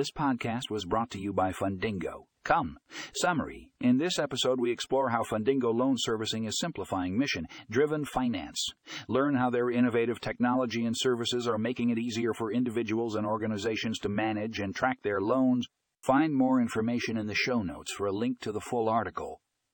This podcast was brought to you by Fundingo. Come. Summary. In this episode, we explore how Fundingo Loan Servicing is simplifying mission driven finance. Learn how their innovative technology and services are making it easier for individuals and organizations to manage and track their loans. Find more information in the show notes for a link to the full article.